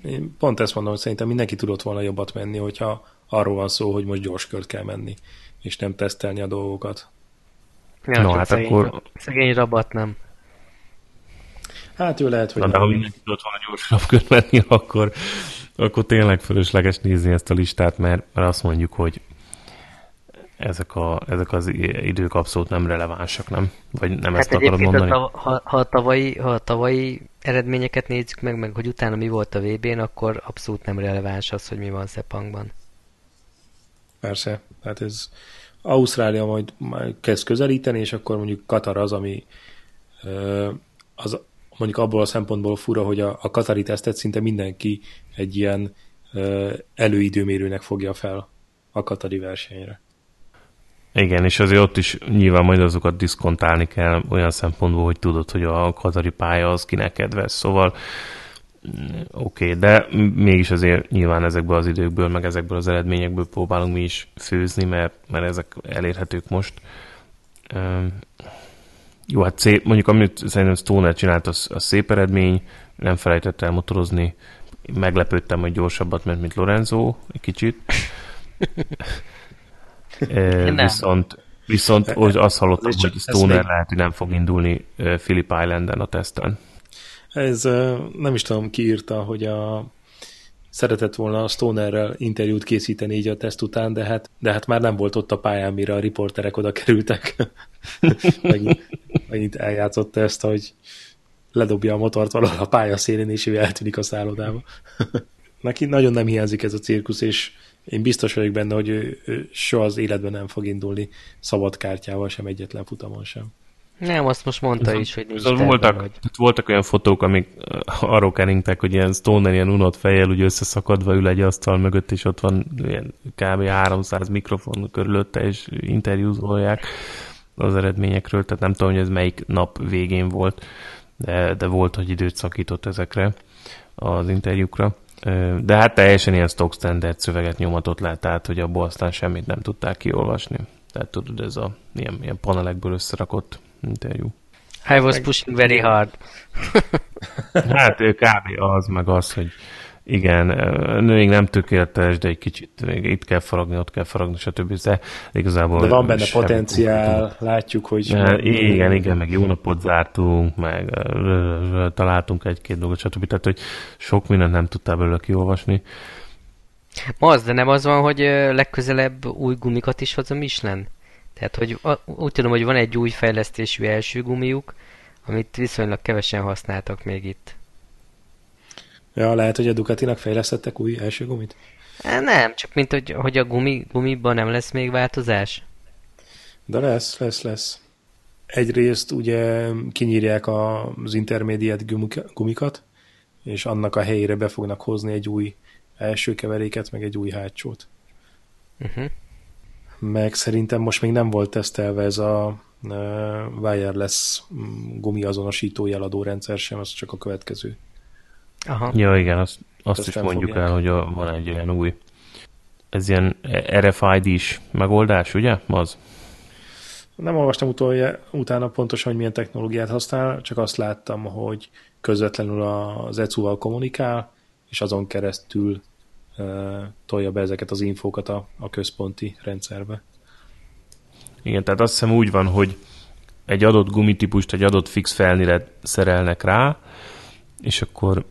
Én pont ezt mondom, hogy szerintem mindenki tudott volna jobbat menni, hogyha arról van szó, hogy most gyors kört kell menni, és nem tesztelni a dolgokat. Ja, no, hát szegény, akkor... Szegény rabat nem. Hát ő lehet, hogy Na, de ha mindenki tudott volna gyorsabb kört menni, *laughs* akkor, akkor tényleg fölösleges nézni ezt a listát, mert, mert azt mondjuk, hogy ezek, a, ezek az idők abszolút nem relevánsak, nem? Vagy nem hát ezt akarod mondani? Ha, ha, ha, a tavalyi, ha a tavalyi eredményeket nézzük meg, meg hogy utána mi volt a VB-n, akkor abszolút nem releváns az, hogy mi van Szepangban. Persze, tehát ez Ausztrália majd, majd kezd közelíteni, és akkor mondjuk Katar az, ami az mondjuk abból a szempontból fura, hogy a, a Katari tesztet szinte mindenki egy ilyen előidőmérőnek fogja fel a Katari versenyre. Igen, és azért ott is nyilván majd azokat diszkontálni kell olyan szempontból, hogy tudod, hogy a katari pálya az kinek kedves. Szóval oké, okay, de mégis azért nyilván ezekből az időkből, meg ezekből az eredményekből próbálunk mi is főzni, mert, mert ezek elérhetők most. Jó, hát szép, mondjuk amit szerintem Stoner csinált, az, az szép eredmény, nem felejtett el motorozni. Meglepődtem, hogy gyorsabbat ment, mint Lorenzo, egy kicsit. *laughs* e, viszont viszont hogy azt hallottam, hogy Stoner lehet, hogy nem fog indulni Philip Islanden a teszten. Ez nem is tudom, ki írta, hogy a szeretett volna a Stonerrel interjút készíteni így a teszt után, de hát, de hát már nem volt ott a pályán, mire a riporterek oda kerültek. *laughs* megint, megint eljátszott ezt, hogy ledobja a motort valahol a pálya szélén, és ő eltűnik a szállodába. *laughs* Neki nagyon nem hiányzik ez a cirkusz, és én biztos vagyok benne, hogy ő, ő soha az életben nem fog indulni szabad kártyával sem, egyetlen futamon sem. Nem, azt most mondta is, hogy nincs terve, voltak, hogy... voltak olyan fotók, amik uh, arról keringtek, hogy ilyen Stoner ilyen unott fejjel úgy összeszakadva ül egy asztal mögött, és ott van ilyen kb. 300 mikrofon körülötte, és interjúzolják az eredményekről, tehát nem tudom, hogy ez melyik nap végén volt, de, de volt, hogy időt szakított ezekre az interjúkra. De hát teljesen ilyen stock standard szöveget nyomatott le, tehát hogy abból aztán semmit nem tudták kiolvasni. Tehát tudod, ez a ilyen, ilyen panelekből összerakott interjú. I was pushing very hard. hát kb. az, meg az, hogy igen, még nem tökéletes, de egy kicsit még itt kell faragni, ott kell faragni, stb. De igazából... De van benne potenciál, tudunk. látjuk, hogy... Ja, igen, igen, meg jó napot zártunk, meg találtunk egy-két dolgot, stb. Tehát, hogy sok mindent nem tudtál belőle kiolvasni. Ma az, de nem az van, hogy legközelebb új gumikat is hoz a Michelin? Tehát, hogy úgy tudom, hogy van egy új fejlesztésű első gumiuk, amit viszonylag kevesen használtak még itt. Ja, lehet, hogy a Ducatinak fejlesztettek új első gumit? Nem, csak mint hogy, hogy a gumi, gumiban nem lesz még változás. De lesz, lesz, lesz. Egyrészt ugye kinyírják az intermediate gumikat, és annak a helyére be fognak hozni egy új első keveréket, meg egy új hátsót. Uh-huh. Meg szerintem most még nem volt tesztelve ez a uh, wireless mm, gumi azonosító jeladó rendszer sem, az csak a következő. Aha. Ja, igen, azt, azt is mondjuk fogják. el, hogy a, van egy olyan új, ez ilyen RFID-s megoldás, ugye? Az. Nem olvastam utolja, utána pontosan, hogy milyen technológiát használ, csak azt láttam, hogy közvetlenül az ECU-val kommunikál, és azon keresztül uh, tolja be ezeket az infókat a, a központi rendszerbe. Igen, tehát azt hiszem úgy van, hogy egy adott gumitípust egy adott fix felnire szerelnek rá, és akkor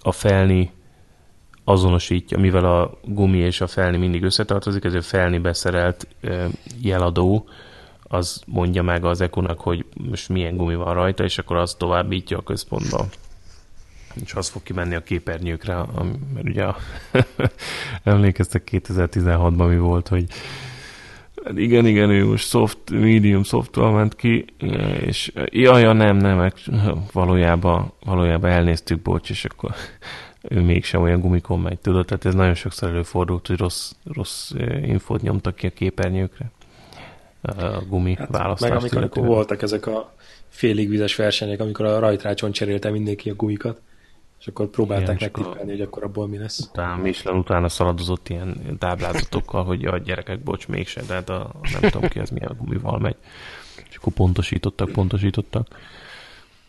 a felni azonosítja, mivel a gumi és a felni mindig összetartozik, ezért felni beszerelt jeladó az mondja meg az ekonak, hogy most milyen gumi van rajta, és akkor az továbbítja a központba. És az fog kimenni a képernyőkre, mert ugye *laughs* emlékeztek 2016-ban mi volt, hogy hát igen, igen, ő most soft, medium software ment ki, és jaj, ja, nem, nem, valójában, valójában elnéztük, bocs, és akkor *laughs* ő mégsem olyan gumikon megy, tudod? Tehát ez nagyon sokszor előfordult, hogy rossz, rossz infót nyomtak ki a képernyőkre a gumi hát, választást. Meg amikor voltak ezek a félig vizes versenyek, amikor a rajtrácson cserélte mindenki a gumikat, és akkor próbálták megtippelni, hogy akkor abból mi lesz. Utána Michelin utána szaladozott ilyen táblázatokkal, hogy a gyerekek, bocs, mégse, de hát a, nem tudom ki, ez milyen gumival megy. És akkor pontosítottak, pontosítottak.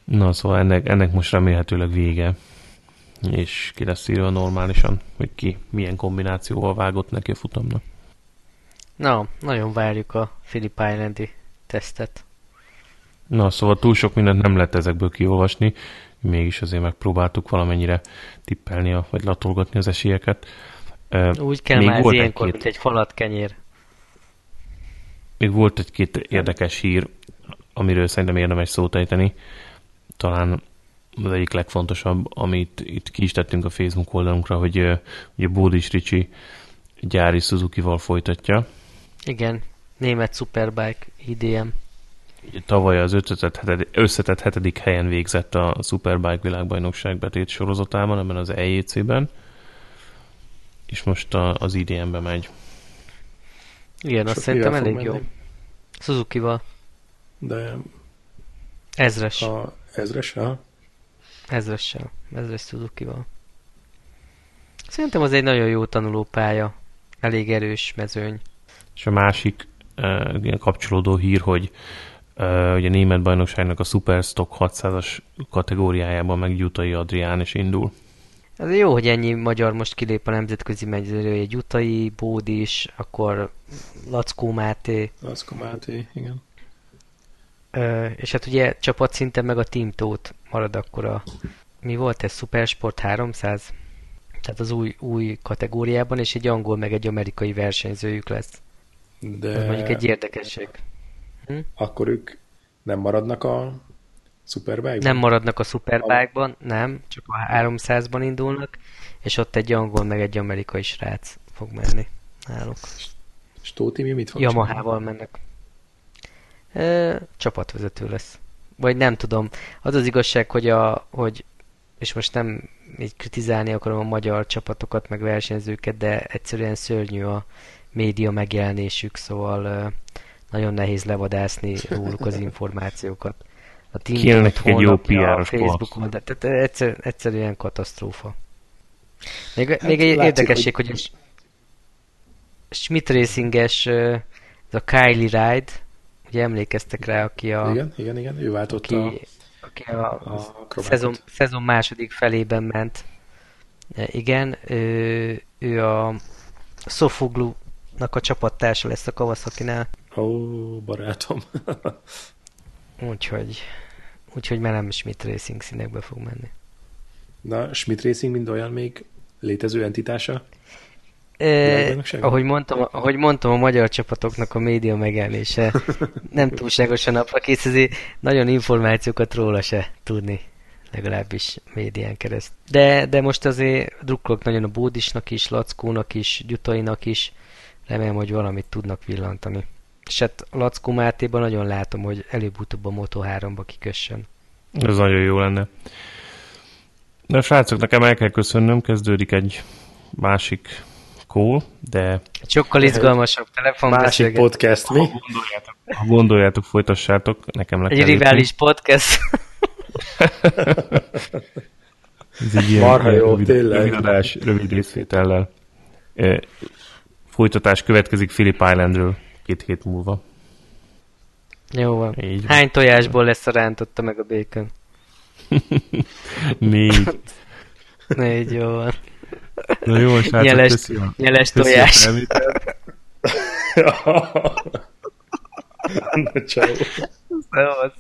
Na, szóval ennek, ennek most remélhetőleg vége, és ki lesz írva normálisan, hogy ki milyen kombinációval vágott neki a futamnak. Na, nagyon várjuk a Philip Islandi tesztet. Na, szóval túl sok mindent nem lehet ezekből kiolvasni, mégis azért megpróbáltuk valamennyire tippelni, vagy latolgatni az esélyeket. Úgy kell Még már volt ilyenkor, egy-két... mint egy falat kenyér. Még volt egy-két érdekes hír, amiről szerintem érdemes szót ejteni. Talán az egyik legfontosabb, amit itt ki is tettünk a Facebook oldalunkra, hogy ugye Bódis Ricsi gyári Suzuki-val folytatja. Igen, német Superbike IDM. Tavaly az összetett hetedik helyen végzett a Superbike világbajnokság betét sorozatában, ebben az EJC-ben, és most a, az IDM-be megy. Igen, azt szerintem elég jó. Suzuki-val. De... Ezres. A ezres, ha? Ezressel. Ezres Suzuki-val. Szerintem az egy nagyon jó tanulópálya. Elég erős mezőny. És a másik uh, kapcsolódó hír, hogy uh, ugye a német bajnokságnak a Superstock 600-as kategóriájában meg Jutai Adrián is indul. Ez jó, hogy ennyi magyar most kilép a nemzetközi megyzőről, egy Jutai, Bódis, akkor Lackó Máté. Lackó Máté, igen. Ö, és hát ugye csapatszinten meg a Team Tót marad akkor a... Mi volt ez? Supersport 300? Tehát az új, új kategóriában, és egy angol meg egy amerikai versenyzőjük lesz. De... Ez mondjuk egy érdekesség. Hm? Akkor ők nem maradnak a Superbike-ban? Nem maradnak a Superbike-ban, nem, csak a 300-ban indulnak, és ott egy angol meg egy amerikai srác fog menni náluk. És Tóti mi mit fog Yamaha-val mennek. E, csapatvezető lesz. Vagy nem tudom. Az az igazság, hogy, a, hogy és most nem így kritizálni akarom a magyar csapatokat, meg versenyzőket, de egyszerűen szörnyű a média megjelenésük, szóval nagyon nehéz levadászni róluk az információkat. A Kéne egy jó PR-os Facebookon, de tehát egyszer, egyszerűen katasztrófa. Még, hát még egy látszik, érdekesség, hogy, hogy Schmidt Racinges, ez a Kylie Ride, ugye emlékeztek rá, aki a... Igen, igen, igen, ő váltotta aki, aki a, a szezon, szezon második felében ment. E, igen, ő, ő a Sofoglu-nak a csapattársa lesz a Kawasaki-nál. Ó, barátom. *laughs* úgyhogy, úgyhogy már nem Schmidt Racing színekbe fog menni. Na, Schmidt Racing mind olyan még létező entitása? Eh, ahogy, mondtam, ahogy mondtam, a magyar csapatoknak a média megjelenése *laughs* nem túlságosan napra kész, ezért nagyon információkat róla se tudni, legalábbis médián kereszt. De, de most azért drukkolok nagyon a Bódisnak is, Lackónak is, Gyutainak is, remélem, hogy valamit tudnak villantani. És hát Lackó Mátéban nagyon látom, hogy előbb-utóbb a Moto3-ba kikössön. Ez nagyon jó lenne. De srácok, nekem el kell köszönnöm, kezdődik egy másik cool, de... Sokkal izgalmasabb telefon Másik podcast, mi? Ha gondoljátok, ha gondoljátok, folytassátok, nekem le Egy rivális podcast. *laughs* Ez egy ilyen Marha jó, rövid, tényleg. Rövid adás, rövid részvétellel. E, folytatás következik Philip Islandről két hét múlva. Jó van. Így Hány van. tojásból lesz a rántotta meg a bacon? *laughs* Négy. Négy, jó van. Na jó, srácok, nyeles, köszi nyeles tojás. *laughs* Na, ciao. Szevasz.